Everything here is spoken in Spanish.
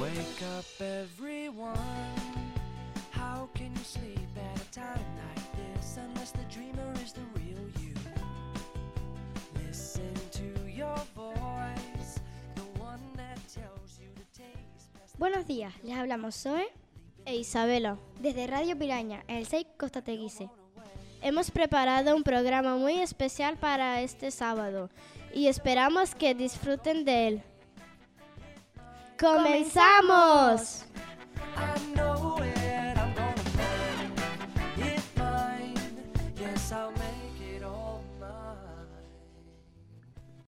Wake up, everyone. How can you sleep at a time like this unless the dreamer is the real you? Listen to your voice, the one that tells you to taste Buenos días, les hablamos Zoe e Isabela. desde Radio Piraña, en el 6 Costa Teguise. Hemos preparado un programa muy especial para este sábado y esperamos que disfruten de él. ¡Comenzamos!